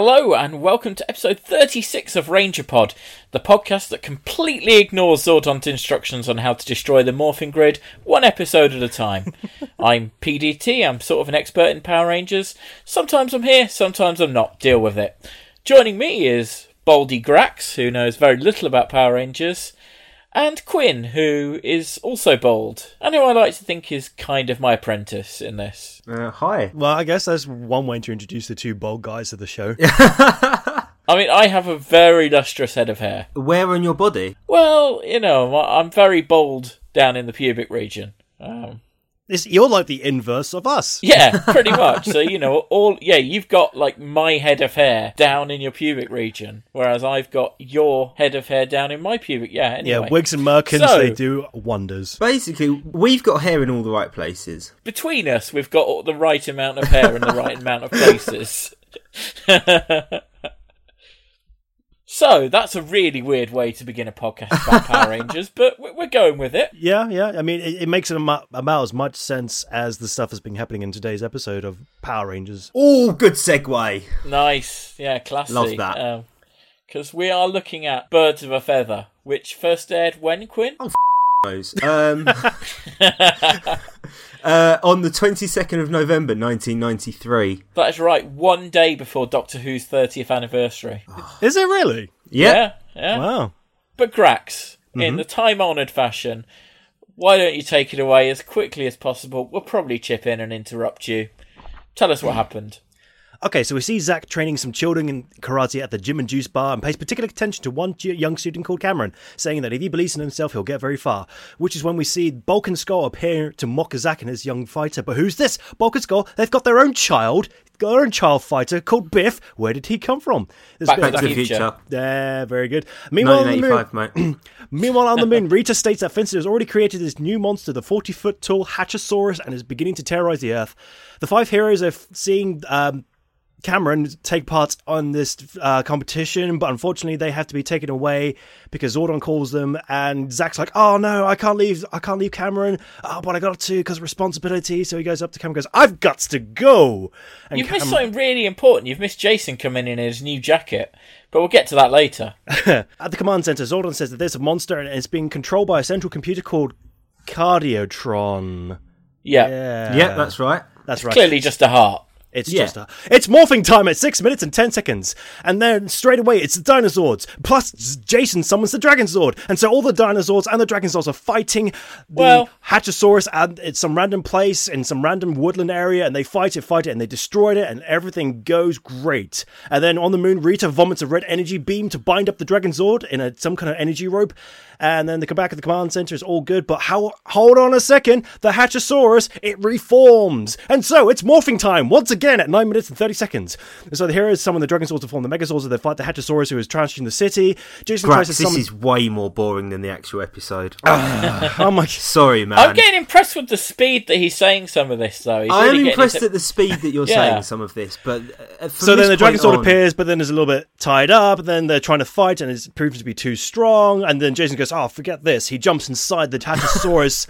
Hello and welcome to episode 36 of Ranger Pod, the podcast that completely ignores Zordon's instructions on how to destroy the morphing grid one episode at a time. I'm PDT, I'm sort of an expert in Power Rangers. Sometimes I'm here, sometimes I'm not. Deal with it. Joining me is Baldy Grax, who knows very little about Power Rangers, and Quinn, who is also bold, and who I like to think is kind of my apprentice in this. Uh, hi. Well, I guess that's one way to introduce the two bold guys of the show. I mean, I have a very lustrous head of hair. Where on your body? Well, you know, I- I'm very bold down in the pubic region. Um, This, you're like the inverse of us. yeah, pretty much. So you know, all yeah, you've got like my head of hair down in your pubic region, whereas I've got your head of hair down in my pubic. Yeah, anyway. Yeah, wigs and merkins, So- they do wonders. Basically, we've got hair in all the right places. Between us, we've got all the right amount of hair in the right amount of places. so that's a really weird way to begin a podcast about Power Rangers, but we- we're going with it. Yeah, yeah. I mean, it, it makes it ama- about as much sense as the stuff that's been happening in today's episode of Power Rangers. Oh, good segue. Nice, yeah, classy. Love that. Because we are looking at Birds of a Feather, which first aired when, Quinn? Knows. Um, uh, on the 22nd of November, 1993. That is right, one day before Doctor Who's 30th anniversary. Is it really? Yeah. Yeah, yeah. Wow. But Grax, in the time honoured fashion, why don't you take it away as quickly as possible? We'll probably chip in and interrupt you. Tell us what happened. Okay, so we see Zach training some children in karate at the gym and juice bar and pays particular attention to one young student called Cameron, saying that if he believes in himself, he'll get very far. Which is when we see Bulk and Skull appear to mock Zach and his young fighter. But who's this? Bulk and Skull, they've got their own child, their own child fighter called Biff. Where did he come from? There's Back to Back to the Future. future. Yeah, very good. Meanwhile, on the moon, mate. Meanwhile, on the moon, Rita states that Finster has already created this new monster, the 40 foot tall Hatchasaurus, and is beginning to terrorize the Earth. The five heroes are f- seeing um, Cameron take part on this uh, competition, but unfortunately, they have to be taken away because Zordon calls them, and Zach's like, "Oh no, I can't leave! I can't leave Cameron! Oh, but I got to because of responsibility." So he goes up to Cameron, and goes, "I've got to go!" And You've missed something really important. You've missed Jason coming in in his new jacket, but we'll get to that later. At the command center, Zordon says that there's a monster and it's being controlled by a central computer called Cardiotron. Yeah, Yeah, yeah, that's right. that's right. clearly just a heart. It's Yeah. just a, it's morphing time at six minutes and ten seconds, and then straight away it's the dinosaurs. Plus, Jason summons the Dragon Zord, and so all the dinosaurs and the Dragon Zords are fighting the Well- Hatchasaurus at it's some random place in some random woodland area, and they fight it, fight it, and they destroyed it, and everything goes great. And then on the moon, Rita vomits a red energy beam to bind up the Dragon Zord in a, some kind of energy rope, and then they come back at the command center. It's all good, but how? Hold on a second, the Hatchasaurus it reforms, and so it's morphing time once again at nine minutes and thirty seconds. And so the heroes summon the Dragon Zords to form the Megazords, and they fight the Hatchasaurus who is trashing the city. Jason Grax, tries to this is way more boring than the actual episode. oh my! Sorry, man. I'm getting impressed with the speed that he's saying some of this, though. He's I really am impressed into- at the speed that you're Yeah. saying some of this, but uh, from So then the Dragon point Sword on- appears, but then is a little bit tied up, and then they're trying to fight, and it's proven to be too strong. And then Jason goes, "Oh, forget this." He jumps inside the Hatchasaurus.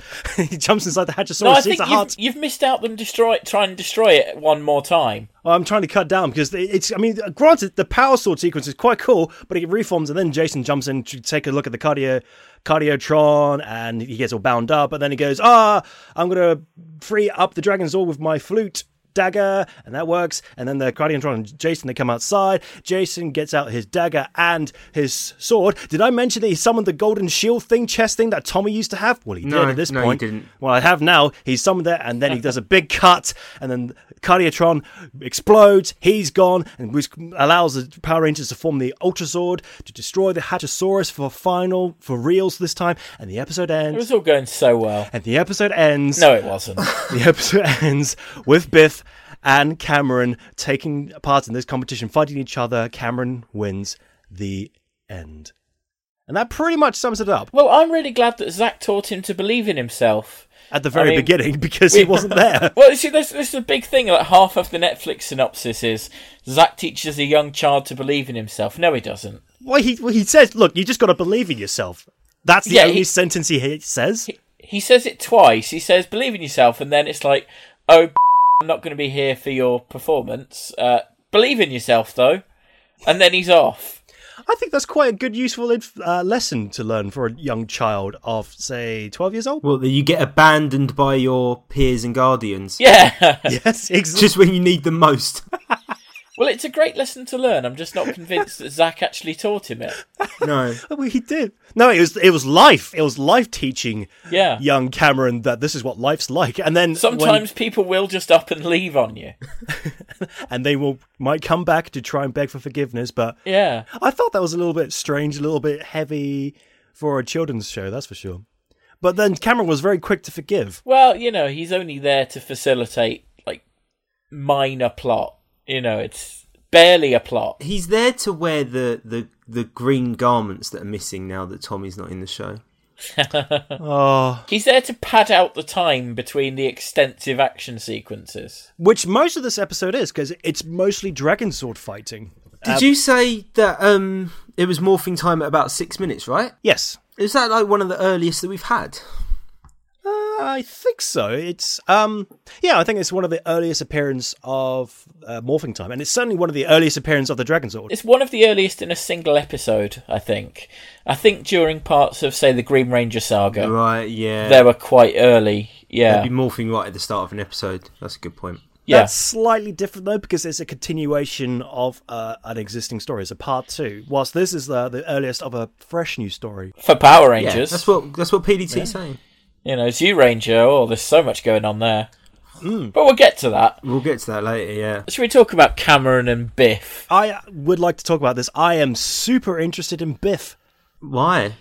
he jumps inside the Hatchasaurus. No, I think you've, you've missed out them destroy trying to destroy it one more time. Well, I'm trying to cut down because it's. I mean, granted, the power sword sequence is quite cool, but it reforms, and then Jason jumps in to take a look at the cardio, cardiotron, and he gets all bound up, and then he goes, "Ah, I'm gonna free up the Dragonzord with my flute." Dagger, and that works. And then the Cardiotron and Jason they come outside. Jason gets out his dagger and his sword. Did I mention that he summoned the golden shield thing, chest thing that Tommy used to have? Well, he No, did at this no, you point. didn't. Well, I have now. He's summoned it, and then he does a big cut, and then Cardiotron explodes. He's gone, and which allows the Power Rangers to form the Ultra Sword to destroy the Hatchasaurus for final, for reals this time. And the episode ends. It was all going so well. And the episode ends. No, it wasn't. The episode ends with Biff and Cameron taking part in this competition, fighting each other. Cameron wins the end. And that pretty much sums it up well, I'm really glad that Zach taught him to believe in himself. at the very mean, beginning because he wasn't there. Well, you see, this, this is a big thing. Like half of the Netflix synopsis is Zach teaches a young child to believe in himself. No, he doesn't. Well, he well, he says, "Look, you just got to believe in yourself." That's the Yeah, only he- sentence he he says. He says it twice. He says, "Believe in yourself," and then it's like, "Oh, I'm not going to be here for your performance. Uh, believe in yourself, though. And then he's off. I think that's quite a good, useful inf- uh, lesson to learn for a young child of, say, 12 years old. Well, you get abandoned by your peers and guardians. Yeah. yes, exactly. Just when you need them most. well, it's a great lesson to learn. I'm just not convinced that Zach actually taught him it. No. Well, he did. No, it was it was life. It was life teaching Yeah. young Cameron that this is what life's like. And then when- Sometimes people will just up and leave on you. and they will might come back to try and beg for forgiveness. But Yeah. I thought that was a little bit strange, a little bit heavy for a children's show. That's for sure. But then Cameron was very quick to forgive. Well, you know, he's only there to facilitate like minor plot. You know, it's barely a plot. He's there to wear the, the, the green garments that are missing now that Tommy's not in the show. Oh, He's there to pad out the time between the extensive action sequences. which most of this episode is because it's mostly Dragon Zord fighting. Did you say that um it was morphing time at about six minutes, right? Yes, Is that like one of the earliest that we've had? I think so. It's um, yeah, I think it's one of the earliest appearance of uh, morphing time, and it's certainly one of the earliest appearance of the Dragon Zord. It's one of the earliest in a single episode, I think. I think during parts of, say, the Green Ranger saga, Right, yeah. they were quite early. Yeah. They'd be morphing right at the start of an episode. That's a good point. Yeah. That's slightly different though because it's a continuation of uh, an existing story. It's a part two. Whilst this is the, the earliest of a fresh new story. For Power Yeah, Rangers, that's what that's what PDT's saying. You know, Zyuranger, oh, there's so much going on there. Hmm. But we'll get to that. We'll get to that later. Yeah. Should we talk about Cameron and Biff? I would like to talk about this. I am super interested in Biff Why?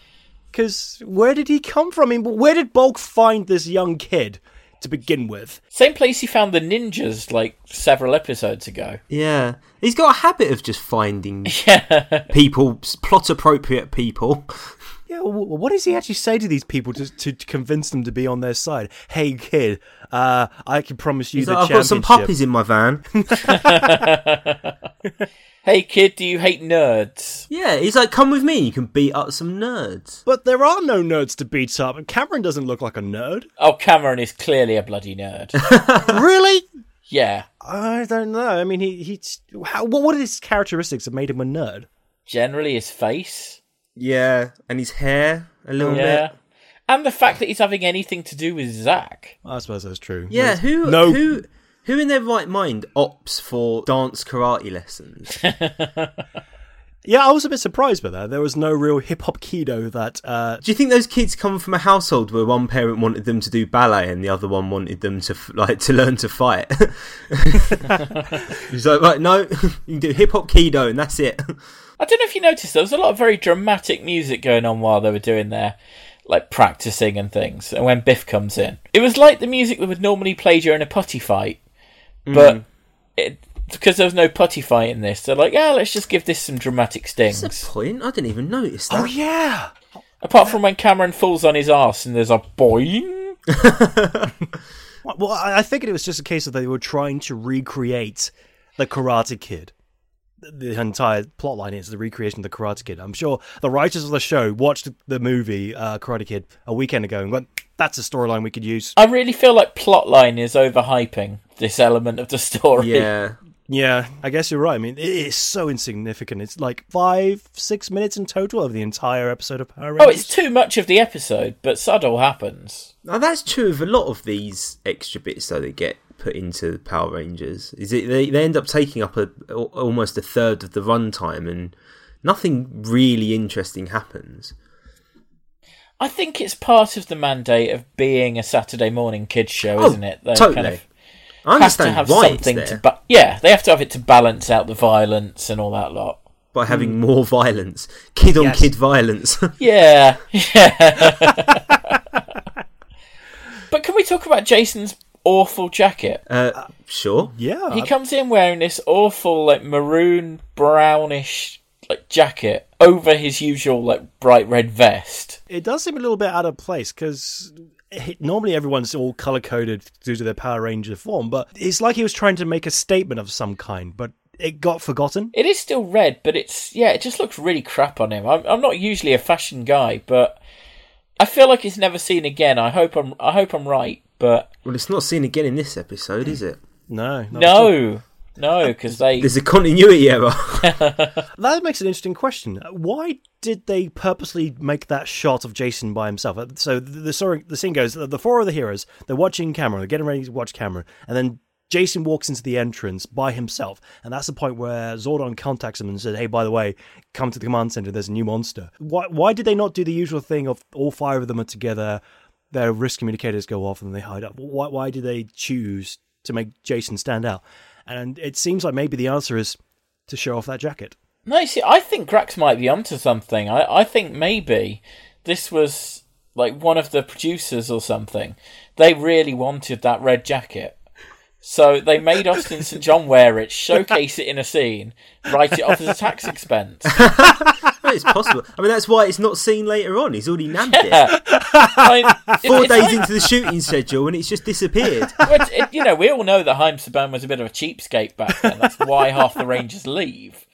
because where did he come from? I mean, where did Bulk find this young kid to begin with? Same place he found the ninjas like several episodes ago. Yeah, he's got a habit of just finding Yeah. people, plot appropriate people. Yeah, wh- what does he actually say to these people to, to convince them to be on their side? Hey, kid, uh, I can promise you He's the like, I've got some puppies in my van. hey kid, do you hate nerds? yeah, he's like, come with me. You can beat up some nerds. But there are no nerds to beat up, and Cameron doesn't look like a nerd. Oh, Cameron is clearly a bloody nerd. really? yeah. I don't know. I mean, he he's how, what what are his characteristics that made him a nerd? Generally, his face. Yeah, and his hair a little Yeah. bit. And the fact that he's having anything to do with Zack. I suppose that's true. Yeah, There's who No, who who in their right mind opts for dance karate lessons? yeah, I was a bit surprised by that. There was no real hip hop kido that. Uh, Do you think those kids come from a household where one parent wanted them to do ballet and the other one wanted them to like to learn to fight? He's like, right, no, you can do hip hop kido and that's it. I don't know if you noticed, there was a lot of very dramatic music going on while they were doing their like practicing and things. And when Biff comes in, it was like the music that would normally play during a putty fight, but mm. it, because there was no putty fight in this, they're like, yeah, let's just give this some dramatic What's the stings. point? I didn't even notice that. oh yeah, Apart from when Cameron falls on his ass and there's a boing. Well, I I think it was just a case of they were trying to recreate the Karate Kid. The entire plotline is the recreation of the Karate Kid. I'm sure the writers of the show watched the movie uh, Karate Kid a weekend ago and went, "That's a storyline we could use." I really feel like plotline is overhyping this element of the story. Yeah. Yeah, I guess you're right. I mean, it is so insignificant. It's like five, six minutes in total of the entire episode of Power Oh, it's too much of the episode, but subtle happens. Now that's true of a lot of these extra bits though that get put into the Power Rangers. Is it they, they end up taking up a almost a third of the runtime and nothing really interesting happens. I think it's part of the mandate of being a Saturday morning kids show, Oh, isn't it? They totally. kind of I have to understand have why it's something there to ba- yeah, they have to have it to balance out the violence and all that lot. by hmm. having more violence, kid on kid violence. Yeah, yeah. but can we talk about Jason's awful jacket? uh, sure. yeah, He comes in wearing this awful like maroon brownish like jacket over his usual like bright red vest. it does seem a little bit out of place because normally everyone's all color coded due to their Power Ranger form, but it's like he was trying to make a statement of some kind, but it got forgotten. It is still red, but it's yeah, it just looks really crap on him. I'm I'm not usually a fashion guy, but I feel like it's never seen again. I hope I'm I hope I'm right, but Well, it's not seen again in this episode, is it? No, not at all. No, no, because they. There's a continuity error. That makes an interesting question. Why did they purposely make that shot of Jason by himself? Uh, So the the, story, the scene goes: the four of the heroes they're watching camera, they're getting ready to watch camera, and then Jason walks into the entrance by himself, and that's the point where Zordon contacts him and says, "Hey, by the way, come to the command center. There's a new monster." Why? Why did they not do the usual thing of all five of them are together? Their risk communicators go off and they hide up. Why? Why did they choose to make Jason stand out? And it seems like maybe the answer is to show off that jacket. No, see, I think Grax might be onto something. I, I think maybe this was like one of the producers or something. They really wanted that red jacket. So they made Austin St. John wear it, showcase it in a scene, write it off as a tax expense. it's possible. I mean, that's why it's not seen later on. He's already nabbed it. I mean, Four it's days like- into the shooting schedule, and it's just disappeared. But it, you know, we all know that Haim Saban was a bit of a cheapskate back then. That's why half the Rangers leave.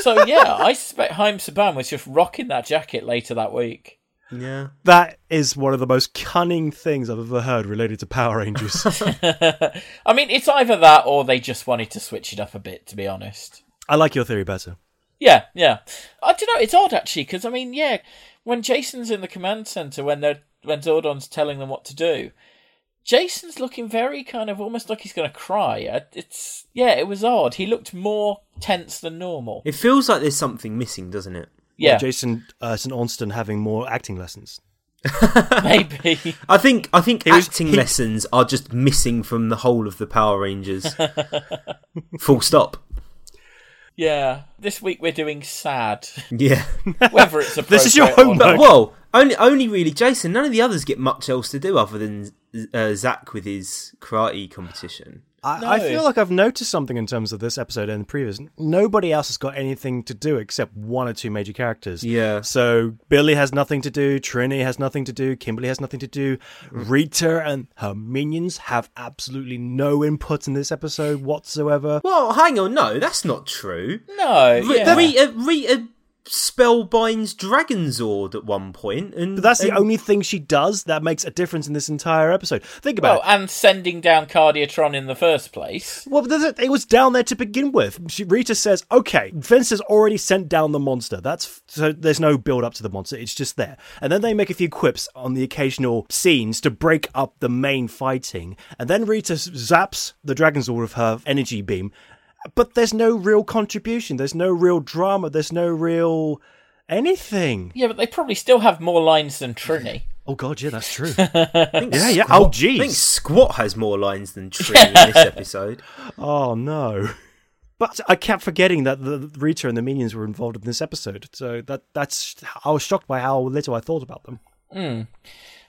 So yeah, I suspect Haim Saban was just rocking that jacket later that week. Yeah. That is one of the most cunning things I've ever heard related to Power Rangers. I mean, it's either that or they just wanted to switch it up a bit, to be honest. I like your theory better. Yeah, yeah. I don't know. It's odd actually because I mean, yeah, when Jason's in the command center when they're when Zordon's telling them what to do, Jason's looking very kind of almost like he's going to cry. Uh, It's yeah, it was odd. He looked more tense than normal. It feels like there's something missing, doesn't it? Yeah, Jason uh, St. Onston having more acting lessons. maybe. I think I think was- acting he- lessons are just missing from the whole of the Power Rangers. Full stop. Yeah, this week we're doing sad. Yeah. Whether it's appropriate This is your or homework. not. But well, only only really Jason. None of the others get much else to do other than uh, Zach with his karate competition. I, I feel like I've noticed something in terms of this episode and the previous. Nobody else has got anything to do except one or two major characters. Yeah. So Billy has nothing to do, Trini has nothing to do, Kimberly has nothing to do, mm. Rita and her minions have absolutely no input in this episode whatsoever. Well, hang on, no, that's not true. No, Re- yeah. Rita, Rita spellbinds Dragonzord at one point, and But that's the only thing she does that makes a difference in this entire episode. Think about well, it. and sending down Cardiatron in the first place. Well, it was down there to begin with. She, Rita says, "Okay, Vince has already sent down the monster. That's so there's no build up to the monster. It's just there." And then they make a few quips on the occasional scenes to break up the main fighting. And then Rita zaps the Dragonzord with her energy beam, but there's no real contribution. There's no real drama. There's no real anything. Yeah, but they probably still have more lines than Trini. Oh God, yeah, that's true. I think Yeah, yeah. Squat- Oh, I think. Squatt has more lines than Tree in this episode. Oh no. But I kept forgetting that the the Rita and the minions were involved in this episode. So that that's I was shocked by how little I thought about them. Hmm.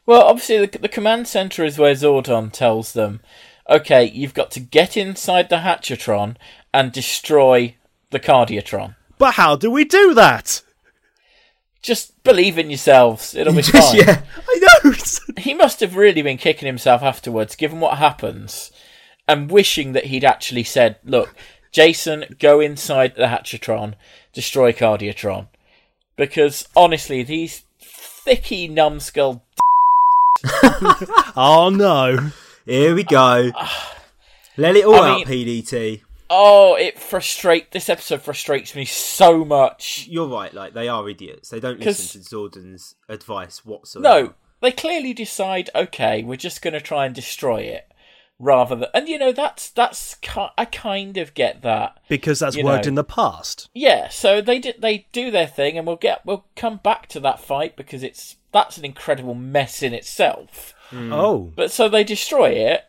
Well, obviously, the, the command center is where Zordon tells them, okay, you've got to get inside the Hatchetron and destroy the Cardiatron. But how do we do that? Just believe in yourselves. It'll be fine. yeah, I know. He must have really been kicking himself afterwards, given what happens, and wishing that he'd actually said, look, Jason, go inside the Hatchetron, destroy Cardiatron. Because, honestly, these thicky numbskull oh no. Here we go. Let it all I out, mean- PDT. Oh, it frustrate. This episode frustrates me so much. You're right. Like they are idiots. They don't listen to Zordon's advice whatsoever. No, they clearly decide. Okay, we're just going to try and destroy it, rather than. And you know, that's that's. I kind of get that. Because that's worked know. in the past. Yeah. So they did. They do their thing, and we'll get. We'll come back to that fight because it's that's an incredible mess in itself. Mm. Oh. But so they destroy it.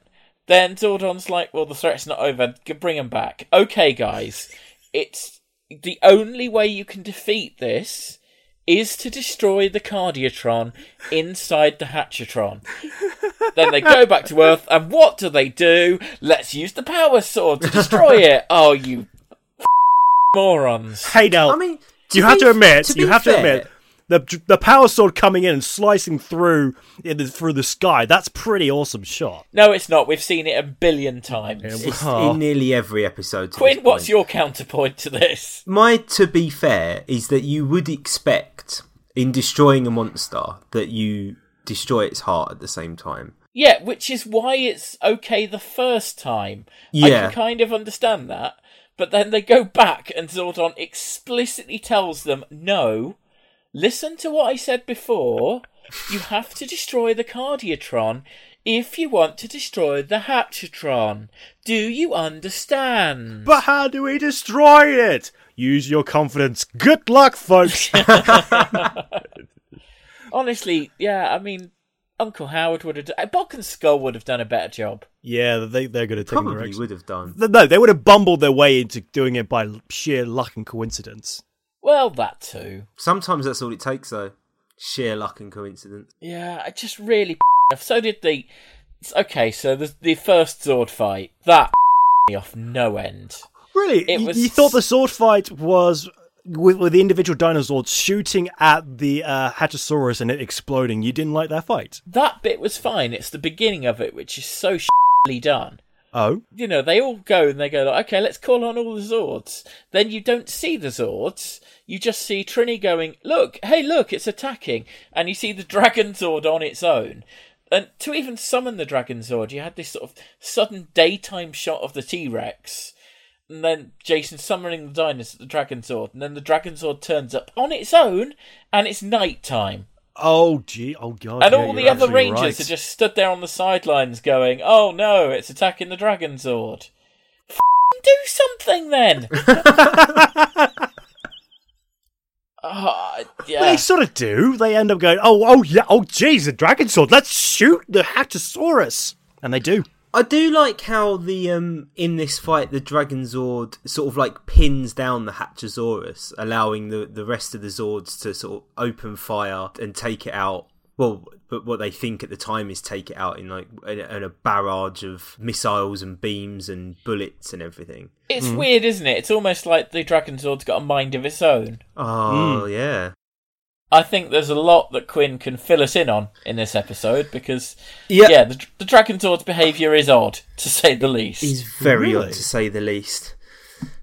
Then Zordon's like, well, the threat's not over. Bring them back. Okay, guys. It's the only way you can defeat this is to destroy the Cardiatron inside the Hatchetron. then they go back to Earth, and what do they do? Let's use the power sword to destroy it. Oh, you morons. Hey now, I mean, you to have be- to admit, to you be have to fair- admit, the the power sword coming in and slicing through in the, through the sky. That's pretty awesome shot. No, it's not. We've seen it a billion times. It's Oh. in nearly every episode. Quinn, what's your counterpoint to this? My to be fair is that you would expect in destroying a monster that you destroy its heart at the same time. Yeah, which is why it's okay the first time. Yeah. I can kind of understand that. But then they go back and Zordon explicitly tells them, no, listen to what I said before. You have to destroy the Cardiatron if you want to destroy the Hatchatron. Do you understand? But how do we destroy it? Use your confidence. Good luck, folks. Honestly, yeah, I mean, Uncle Howard would have done. Uh, Bulk and Skull would have done a better job. yeah, they, they're good at taking Probably directions. would have done. No, they would have bumbled their way into doing it by sheer luck and coincidence. Well, that too. Sometimes that's all it takes, though. Sheer luck and coincidence. Yeah, I just really off. So did the. Okay, so the the first sword fight that me off no end. Really? It You- was- You thought the sword fight was with, with the individual dinosaurs shooting at the uh, and it exploding. You didn't like that fight? That bit was fine. It's the beginning of it which is so shitly done. Oh? You know, they all go and they go, like, okay, let's call on all the Zords. Then you don't see the Zords. You just see Trini going, look, hey, look, it's attacking. And you see the Dragon Zord on its own. And to even summon the Dragon Zord, you had this sort of sudden daytime shot of the T Rex. And then Jason summoning the dinosaur, the Dragon Zord. And then the Dragon Zord turns up on its own, and it's night time. Oh, gee. Oh, God. And yeah, all the other rangers right. are just stood there on the sidelines going, "Oh no, it's attacking the Dragon Zord." F- do something then. oh, yeah. They sort of do. They end up going, oh, oh, yeah, oh, geez, the Dragon Zord. Let's shoot the Hatchasaurus. And they do. I do like how the um in this fight the Dragon Zord sort of like pins down the Hatchasaurus, allowing the the rest of the Zords to sort of open fire and take it out. Well, but what they think at the time is take it out in like in a, in a barrage of missiles and beams and bullets and everything. It's weird, isn't it? It's almost like the Dragon Zord's got a mind of its own. Oh yeah, I think there's a lot that Quinn can fill us in on in this episode because, Yeah. yeah, the, the Dragon Zord's behaviour is odd, to say the least. He's very Really? odd to say the least.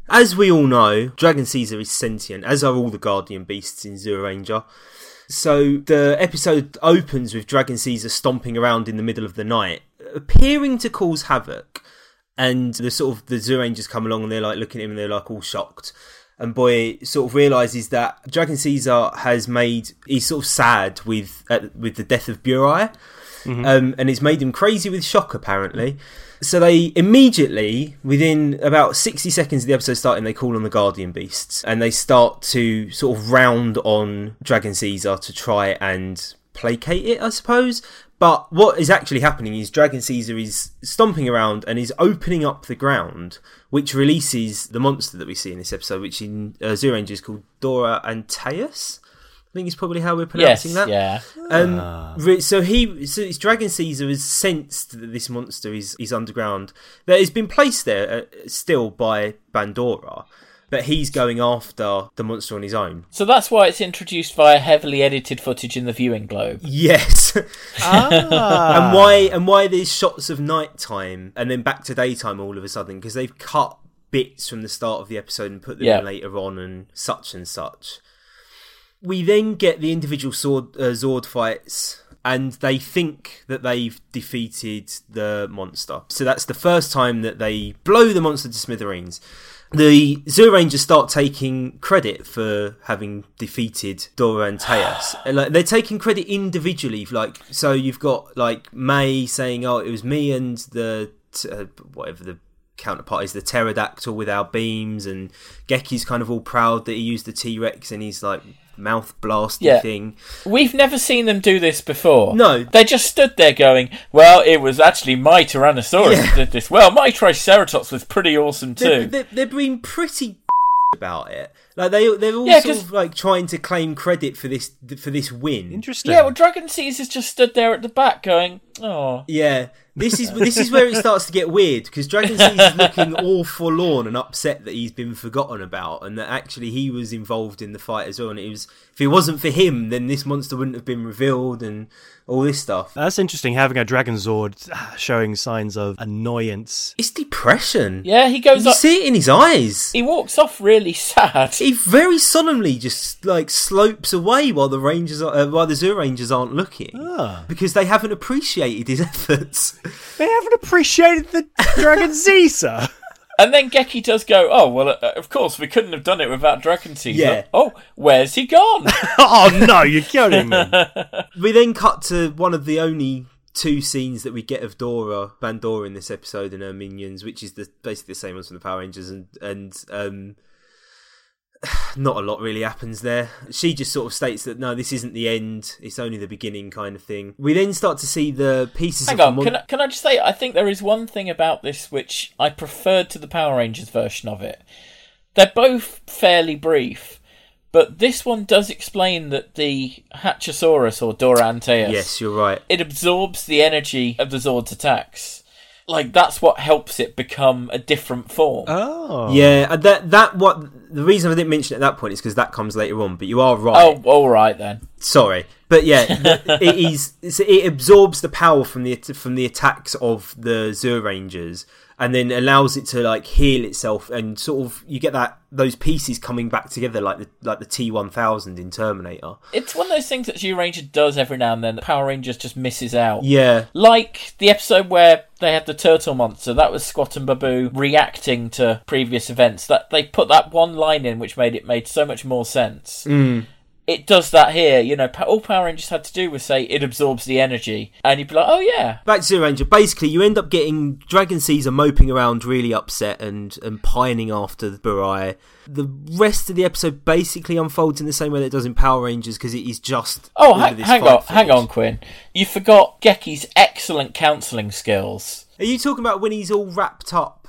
As we all know, Dragon Caesar is sentient, as are all the Guardian beasts in Zyuranger. So the episode opens with Dragon Caesar stomping around in the middle of the night, appearing to cause havoc. And the sort of the Zyurangers come along and they're like looking at him and they're like all shocked. And Boy sort of realizes that Dragon Caesar has made he's sort of sad with uh, with the death of Burai um, and it's made him crazy with shock apparently. So they immediately, within about sixty seconds of the episode starting, they call on the Guardian Beasts and they start to sort of round on Dragon Caesar to try and placate it, I suppose. But what is actually happening is Dragon Caesar is stomping around and is opening up the ground, which releases the monster that we see in this episode, which in uh, Zyuranger is called Dora Antaeus. I think is probably how we're yes, pronouncing that. yeah. Um, re- so he, so it's Dragon Caesar has sensed that this monster is is underground. That has been placed there uh, still by Bandora, but he's going after the monster on his own. So that's why it's introduced via heavily edited footage in the viewing globe. Yes, Ah. and why and why these shots of nighttime and then back to daytime all of a sudden because they've cut bits from the start of the episode and put them Yeah. in later on and such and such. We then get the individual sword uh, Zord fights, and they think that they've defeated the monster. So that's the first time that they blow the monster to smithereens. The Zyurangers start taking credit for having defeated Dora and. And, like, they're taking credit individually. Like, so you've got like Mei saying, "Oh, it was me and the t- uh, whatever the counterpart is, the pterodactyl with our beams," and Geki's kind of all proud that he used the T Rex and he's like mouth blasty Yeah. thing. We've never seen them do this before. No. They just stood there going, well, it was actually my Tyrannosaurus Yeah. that did this. Well, my Triceratops was pretty awesome They're, too. they're, they're being pretty about it. Like they they're all Yeah, sort 'cause- of like trying to claim credit for this for this win. Interesting. Yeah, well, Dragon Caesar's just stood there at the back going, oh. Yeah, This is this is where it starts to get weird because Dragon Caesar is looking all forlorn and upset that he's been forgotten about, and that actually he was involved in the fight as well. And it was if it wasn't for him, then this monster wouldn't have been revealed and all this stuff. That's interesting. Having a Dragon Zord ah, showing signs of annoyance. It's depression. Yeah, he goes You up. see it in his eyes. He walks off really sad. He very solemnly just like slopes away while the rangers are, uh, while the Zyurangers aren't looking Ah. because they haven't appreciated his efforts. They haven't appreciated the Dragon Z, sir. And then Geki does go, oh, well, uh, of course, we couldn't have done it without Dragon Caesar. Yeah. Oh, where's he gone? oh no, you're kidding me. We then cut to one of the only two scenes that we get of Dora Bandora in this episode and her minions, which is the basically the same as from the Power Rangers, and and um, not a lot really happens there. She just sort of states that no, this isn't the end; it's only the beginning, kind of thing. We then start to see the pieces. Hang of on, the mon- can I, can I just say, I think there is one thing about this which I preferred to the Power Rangers version of it. They're both fairly brief, but this one does explain that the Hatchasaurus or Doranteus, Yes, you're right. it absorbs the energy of the Zord's attacks. Like that's what helps it become a different form. Oh. Yeah, that that what the reason I didn't mention it at that point is because that comes later on. But you are right. oh, all right then. Sorry, but yeah, the- it is. It absorbs the power from the from the attacks of the Zyurangers, and then allows it to like heal itself, and sort of you get that those pieces coming back together like the like the T one thousand in Terminator. It's one of those things that Zyuranger does every now and then. that Power Rangers just misses out. Yeah, Like the episode where they had the turtle monster, that was Squatt and Baboo reacting to previous events. That they put that one line in, which made it made so much more sense. Mm. It does that here. You know, all Power Rangers had to do was say it absorbs the energy, and you'd be like, oh yeah, back to Zyuranger. Basically, you end up getting Dragon Caesar moping around, really upset and and pining after the Burai. The rest of the episode basically unfolds in the same way that it does in Power Rangers because it is just Oh, hang, hang on, hang on, Quinn. You forgot Geki's excellent counselling skills. Are you talking about when he's all wrapped up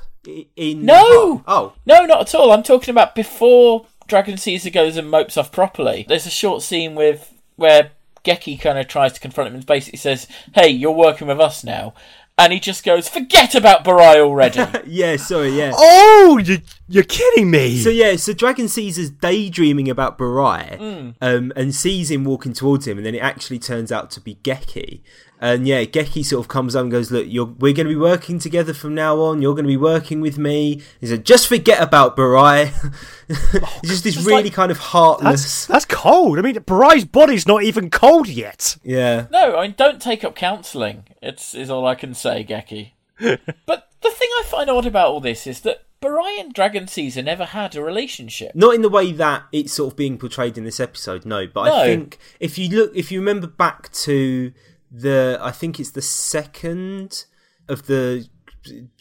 in? No! Oh, No, not at all. I'm talking about before Dragon Caesar goes and mopes off properly. There's a short scene with where Geki kind of tries to confront him and basically says, "Hey, you're working with us now," and he just goes, "Forget about Burai already." yeah. Sorry, yeah. Oh, you, you're kidding me. So yeah, so Dragon Caesar's daydreaming about Burai, Hmm. um, and sees him walking towards him, and then it actually turns out to be Geki. And yeah, Geki sort of comes up and goes, "Look, you're, we're going to be working together from now on. You're going to be working with me." He said, "Just forget about Burai." it's just this It's really like- kind of that's heartless. that's cold. I mean, Burai's body's not even cold yet. Yeah, no, I mean, don't take up counselling. It's is all I can say, Geki. but the thing I find odd about all this is that Burai and Dragon Caesar never had a relationship. not in the way that it's sort of being portrayed in this episode. No, but No. I think if you look, if you remember back to the, I think it's the second of the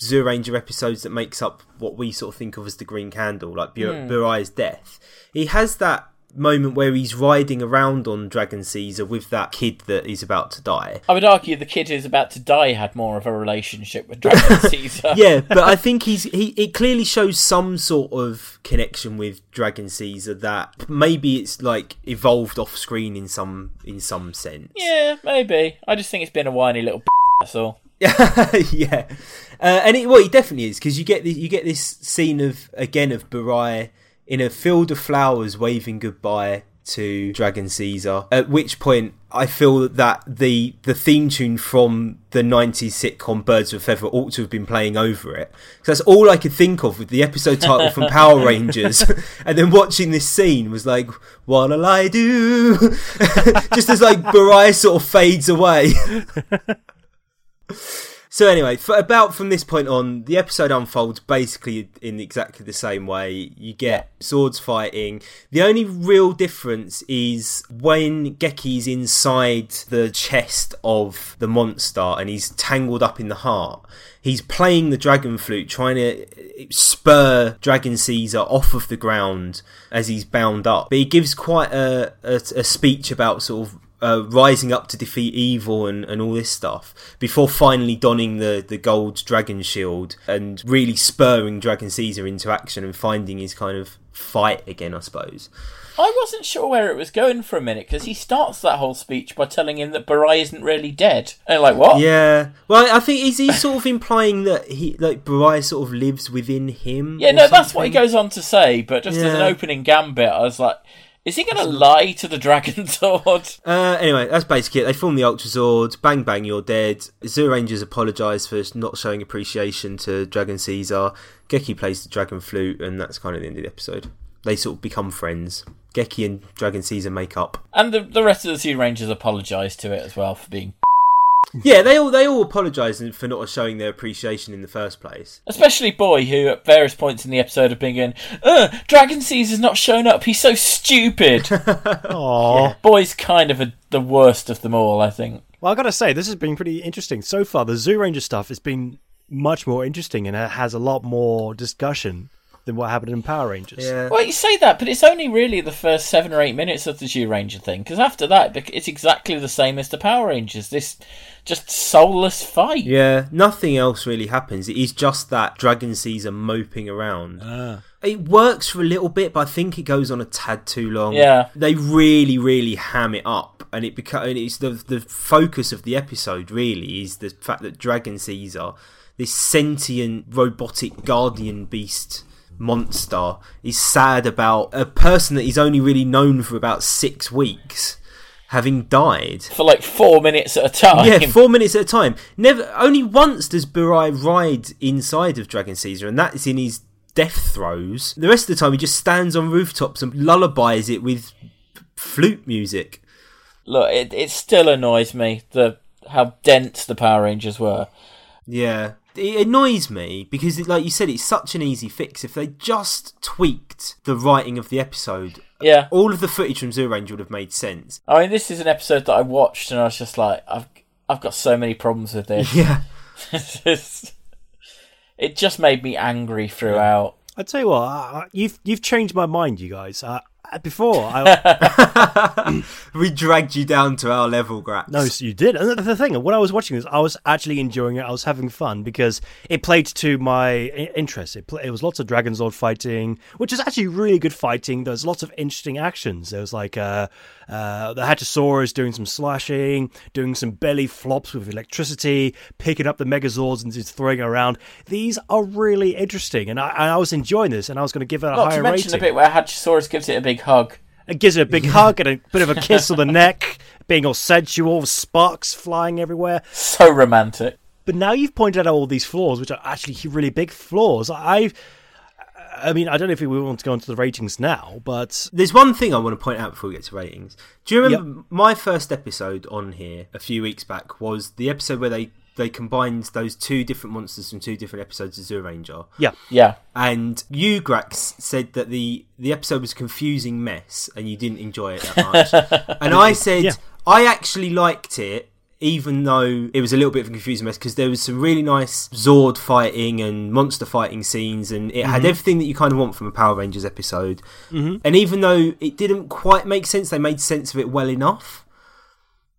Zyuranger episodes that makes up what we sort of think of as the Green Candle, like Bur-. Hmm. Burai's death. He has that moment where he's riding around on Dragon Caesar with that kid that is about to die. I would argue the kid who's about to die had more of a relationship with Dragon Caesar. yeah, but I think he's he. It clearly shows some sort of connection with Dragon Caesar that maybe it's like evolved off screen in some in some sense. Yeah, maybe. I just think it's been a whiny little. That's all. yeah, uh, and it, well, it definitely is because you get the, you get this scene of again of Burai in a field of flowers waving goodbye to Dragon Caesar. At which point, I feel that the the theme tune from the '90s sitcom Birds of a Feather ought to have been playing over it. 'Cause that's all I could think of with the episode title from Power Rangers, and then watching this scene was like, "What'll I do?" Just as like Burai sort of fades away. So anyway, for about from this point on, the episode unfolds basically in exactly the same way. You get swords fighting. The only real difference is when Geki's inside the chest of the monster and he's tangled up in the heart. He's playing the dragon flute, trying to spur Dragon Caesar off of the ground as he's bound up. But he gives quite a, a, a speech about sort of uh, rising up to defeat evil and, and all this stuff before finally donning the, the gold dragon shield and really spurring Dragon Caesar into action and finding his kind of fight again, I suppose. I wasn't sure where it was going for a minute because he starts that whole speech by telling him that Burai isn't really dead. And like, what? Yeah, well, I think is he sort of implying that he like Burai sort of lives within him? Yeah, no, that's what he goes on to say. But just as an opening gambit, I was like, is he going to lie to the Dragon Zord? Uh, anyway, that's basically it. They form the Ultra Zord. Bang bang, you're dead. Zyurangers apologise for not showing appreciation to Dragon Caesar. Geki plays the Dragon Flute, and that's kind of the end of the episode. They sort of become friends. Geki and Dragon Caesar make up. And the, the rest of the Sea Rangers apologise to it as well for being. Yeah, they all they all apologise for not showing their appreciation in the first place. Especially Boy, who at various points in the episode have been going, Ugh, Dragon Caesar's not shown up, he's so stupid. Aww. Boy's kind of a, the worst of them all, I think. Well, I gotta say, this has been pretty interesting so far. The Zyuranger stuff has been much more interesting and it has a lot more discussion than what happened in Power Rangers. Yeah. Well, you say that, but it's only really the first seven or eight minutes of the Zyuranger thing, because after that, it's exactly the same as the Power Rangers. This just soulless fight. Yeah, nothing else really happens. It is just that Dragon Caesar moping around. Ah. It works for a little bit, but I think it goes on a tad too long. Yeah. they really, really ham it up, and it becomes it's the the focus of the episode. Really, is the fact that Dragon Caesar, this sentient robotic guardian beast monster, He's sad about a person that he's only really known for about six weeks having died. For like four minutes at a time. Yeah, four minutes at a time. Never, only once does Burai ride inside of Dragon Caesar, and that is in his death throes. The rest of the time, he just stands on rooftops and lullabies it with flute music. Look, it, it still annoys me the how dense the Power Rangers were. Yeah, it annoys me because, it, like you said, it's such an easy fix. If they just tweaked the writing of the episode, Yeah. all of the footage from Zyuranger would have made sense. I mean, this is an episode that I watched, and I was just like, I've I've got so many problems with this. Yeah, just- it just made me angry throughout. I tell you what, uh, you've you've changed my mind, you guys. Uh, before, I, we dragged you down to our level, Grax. no, so you did. And the- the thing, what I was watching this, I was actually enjoying it. I was having fun because it played to my i- interest. It, pl- it was lots of Dragon Zord fighting, which is actually really good fighting. There's lots of interesting actions. There was like uh, uh, the Hatchasaurus doing some slashing, doing some belly flops with electricity, picking up the Megazords and just throwing around. These are really interesting, and I, and I was enjoying this, and I was going to give it a Not higher to mention rating. the bit where Hatchasaurus gives it a big hug. It gives it a big hug and a bit of a kiss on the neck, being all sensual, with sparks flying everywhere. So romantic. But now you've pointed out all these flaws, which are actually really big flaws. I, I mean, I don't know if we want to go into the ratings now, but There's one thing I want to point out before we get to ratings. Do you remember my first episode on here a few weeks back was the episode where they they combined those two different monsters from two different episodes of Zyuranger. yeah, Yeah. And you, Grax, said that the the episode was a confusing mess and you didn't enjoy it that much. and I said Yeah. I actually liked it. Even though it was a little bit of a confusing mess, because there was some really nice Zord fighting and monster fighting scenes, and it had everything that you kind of want from a Power Rangers episode. Mm-hmm. And even though it didn't quite make sense, they made sense of it well enough.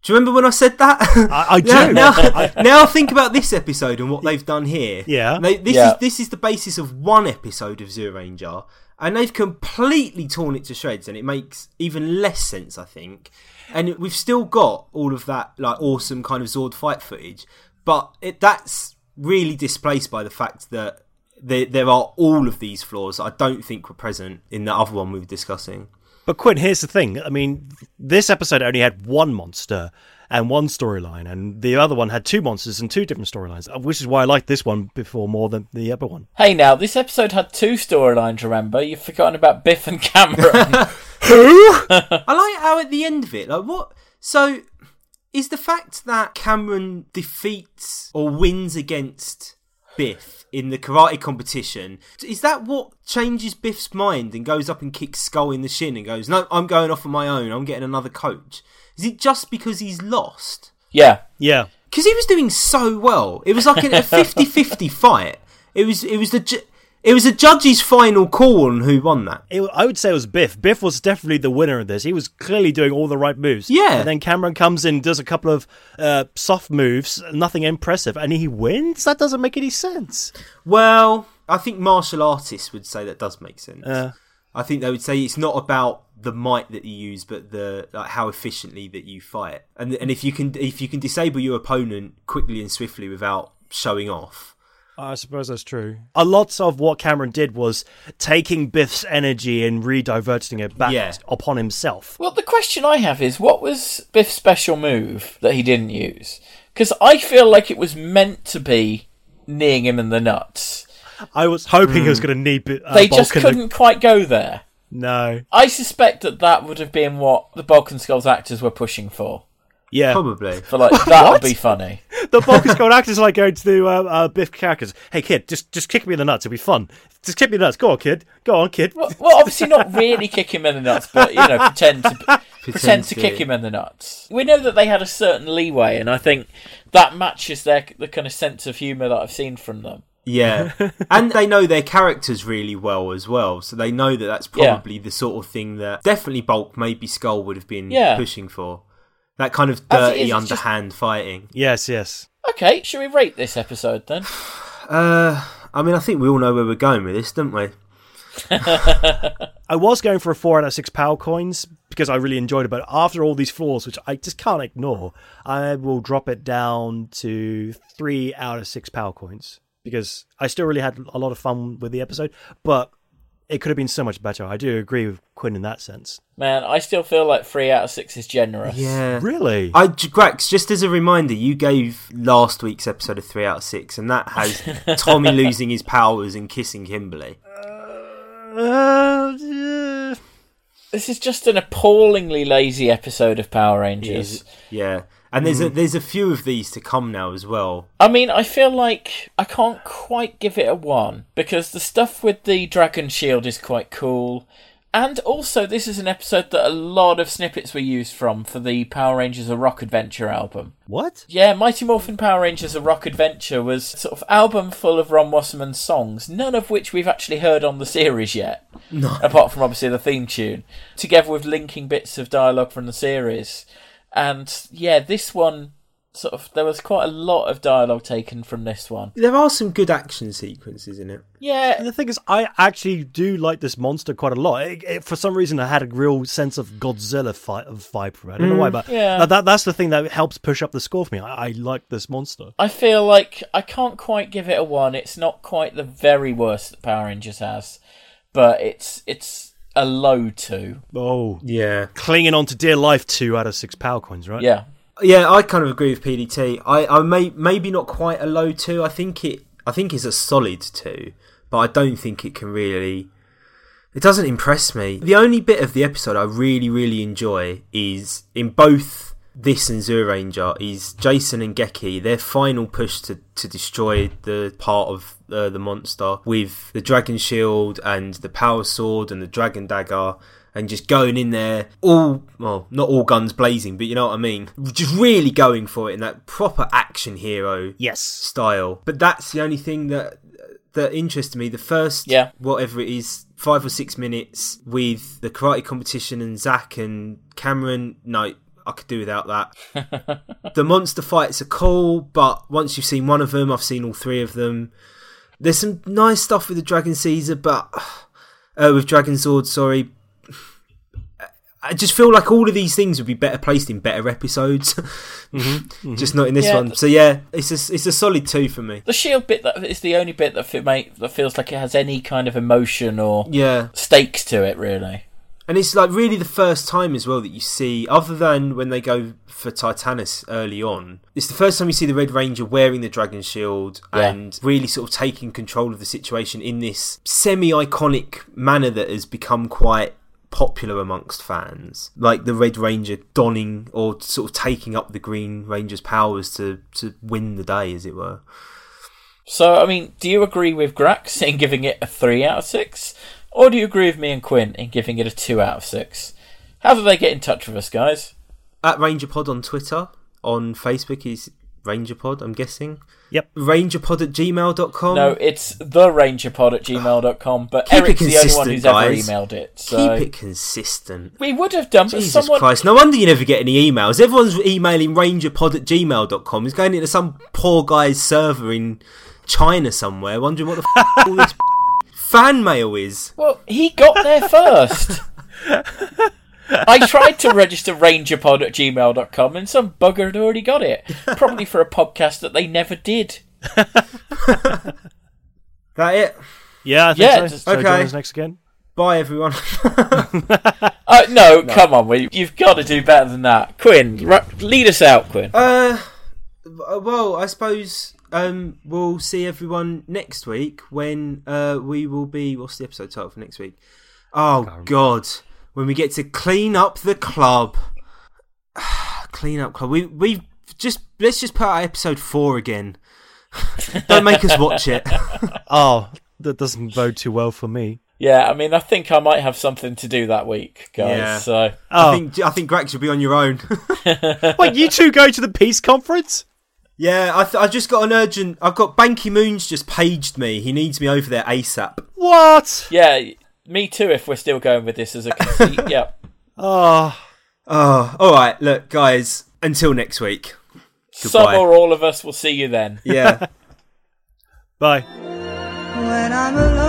Do you remember when I said that? I, I do. Now, now, now think about this episode and what they've done here. Yeah. They, this Yeah. is this is the basis of one episode of Zyuranger, and they've completely torn it to shreds, and it makes even less sense, I think. And we've still got all of that like awesome kind of Zord fight footage, but it, that's really displaced by the fact that there, there are all of these flaws that I don't think were present in the other one we were discussing. But Quinn, here's the thing. I mean, this episode only had one monster and one storyline, and the other one had two monsters and two different storylines, uh, which is why I liked this one before more than the other one. Hey, now this episode had two storylines. Remember, you've forgotten about Biff and Cameron. Who? I like how at the end of it, like what? So is the fact that Cameron defeats or wins against Biff in the karate competition is that what changes Biff's mind and goes up and kicks Skull in the shin and goes, "No, I'm going off on my own. I'm getting another coach." Is it just because he's lost? yeah. Yeah. Because he was doing so well. It was like a 50-50 fight. It was it was the ge- It was a judge's final call on who won that. It, I would say it was Biff. Biff was definitely the winner of this. He was clearly doing all the right moves. Yeah. And then Cameron comes in, does a couple of uh, soft moves, nothing impressive, and he wins. That doesn't make any sense. Well, I think martial artists would say that does make sense. Uh, I think they would say it's not about the might that you use, but the like how efficiently that you fight. And and if you can if you can disable your opponent quickly and swiftly without showing off. I suppose that's true. A lot of what Cameron did was taking Biff's energy and rediverting it back Yeah. upon himself. Well, the question I have is, what was Biff's special move that he didn't use? Because I feel like it was meant to be kneeing him in the nuts. I was hoping he was going to need uh, They just Balkan to- couldn't quite go there. No. I suspect that that would have been what the Bulk and Skulls actors were pushing for. Yeah. Probably. For like that would be funny. the Bulk and Skull actors like going to uh, uh, Biff characters. Hey kid, just just kick me in the nuts. It'll be fun. Just kick me in the nuts. Go on, kid. Go on, kid. Well, well, obviously not really kick him in the nuts, but you know, pretend to pretend to to. kick him in the nuts. We know that they had a certain leeway, and I think that matches their the kind of sense of humour that I've seen from them. Yeah, and they know their characters really well as well, so they know that that's Yeah. probably the sort of thing that definitely Bulk, maybe Skull would have been Yeah. pushing for. That kind of dirty, is, it's just- underhand fighting. Yes, yes. Okay, should we rate this episode then? Uh, I mean, I think we all know where we're going with this, don't we? I was going for a four out of six power coins because I really enjoyed it, but after all these flaws, which I just can't ignore, I will drop it down to three out of six power coins because I still really had a lot of fun with the episode, but it could have been so much better. I do agree with Quinn in that sense. Man, I still feel like three out of six is generous. Yeah. Really? I, Grax, just as a reminder, you gave last week's episode a 3 out of 6, and that has Tommy losing his powers and kissing Kimberly. Uh, uh, This is just an appallingly lazy episode of Power Rangers. Yeah. And there's a mm-hmm. there's a few of these to come now as well. I mean, I feel like I can't quite give it a one because the stuff with the Dragon Shield is quite cool. And also, this is an episode that a lot of snippets were used from for the Power Rangers A Rock Adventure album. what? Yeah, Mighty Morphin Power Rangers A Rock Adventure was sort of album full of Ron Wasserman's songs, none of which we've actually heard on the series yet. No. Apart from obviously the theme tune, together with linking bits of dialogue from the series. And yeah, this one sort of there was quite a lot of dialogue taken from this one. There are some good action sequences in it. Yeah, And the thing is, I actually do like this monster quite a lot. It, it- for some reason, I had a real sense of Godzilla fi- of vibe from it. I don't know why, mm, but yeah. that, that, that's the thing that helps push up the score for me. I, I like this monster. I feel like I can't quite give it a one. It's not quite the very worst that Power Rangers has, but it's it's a low two. Oh, Yeah. clinging on to dear life, two out of six power coins, right? Yeah. Yeah, I kind of agree with PDT. I, I may maybe not quite a low two. I think it I think it's a solid two, but I don't think it can really it doesn't impress me. The only bit of the episode I really, really enjoy is in both this and Zyuranger is Jason and Geki, their final push to, to destroy the part of uh, the monster with the Dragon Shield and the Power Sword and the Dragon Dagger and just going in there all, well, not all guns blazing, but you know what I mean? Just really going for it in that proper action hero Yes. style. But that's the only thing that that interests me. The first, Yeah. whatever it is, five or six minutes with the karate competition and Zach and Kameron. No, I could do without that. the monster fights are cool, but once you've seen one of them, I've seen all three of them. There's some nice stuff with the Dragon Caesar, but uh, with Dragonzord, sorry. I just feel like all of these things would be better placed in better episodes, just not in this Yeah, one. th- So yeah, it's a it's a solid two for me. The shield bit that is the only bit that make that feels like it has any kind of emotion or Yeah, stakes to it, really. And it's like really the first time as well that you see, other than when they go for Titanus early on, it's the first time you see the Red Ranger wearing the Dragon Shield Yeah. and really sort of taking control of the situation in this semi-iconic manner that has become quite popular amongst fans like the red ranger donning or sort of taking up the green ranger's powers to to win the day as it were So, I mean, do you agree with Grax in giving it a 3 out of 6? Or do you agree with me and Quinn in giving it a 2 out of 6? How do they get in touch with us, guys? at RangerPod on twitter on facebook is RangerPod, I'm guessing. Yep. RangerPod at gmail.com. No, it's the therangerpod at gmail.com, but Keep it Eric's the only one consistent, who's guys. ever emailed it. So Keep it consistent. we would have done, but Jesus someone Christ. No wonder you never get any emails. Everyone's emailing rangerpod at gmail.com. He's going into some poor guy's server in China somewhere, wondering what the f- all this fan mail is. Well, he got there first. I tried to register rangerpod at gmail.com and some bugger had already got it. Probably for a podcast that they never did. That it? Yeah, I think Yeah, so. just- so Okay. join next again. Bye, everyone. Uh, no, come on, we, you've got to do better than that. Quinn, ru- lead us out, Quinn. Uh, well, I suppose um, we'll see everyone next week when uh, we will be. What's the episode title for next week? Oh God, when we get to clean up the club. clean up club. We we just let's just put out episode four again. Don't make us watch it. Oh, that doesn't bode too well for me. Yeah, I mean, I think I might have something to do that week, guys. Yeah. So I Oh, think I think Greg should be on your own. wait, you two go to the peace conference? Yeah, I th- I just got an urgent. I've got Ban Ki-moon's just paged me. He needs me over there asap. What? yeah, me too. If we're still going with this as a conceit, yeah. Ah. Ah, oh, Oh, all right. Look, guys. Until next week. Some Goodbye. or all of us will see you then. Yeah. bye. When I'm alone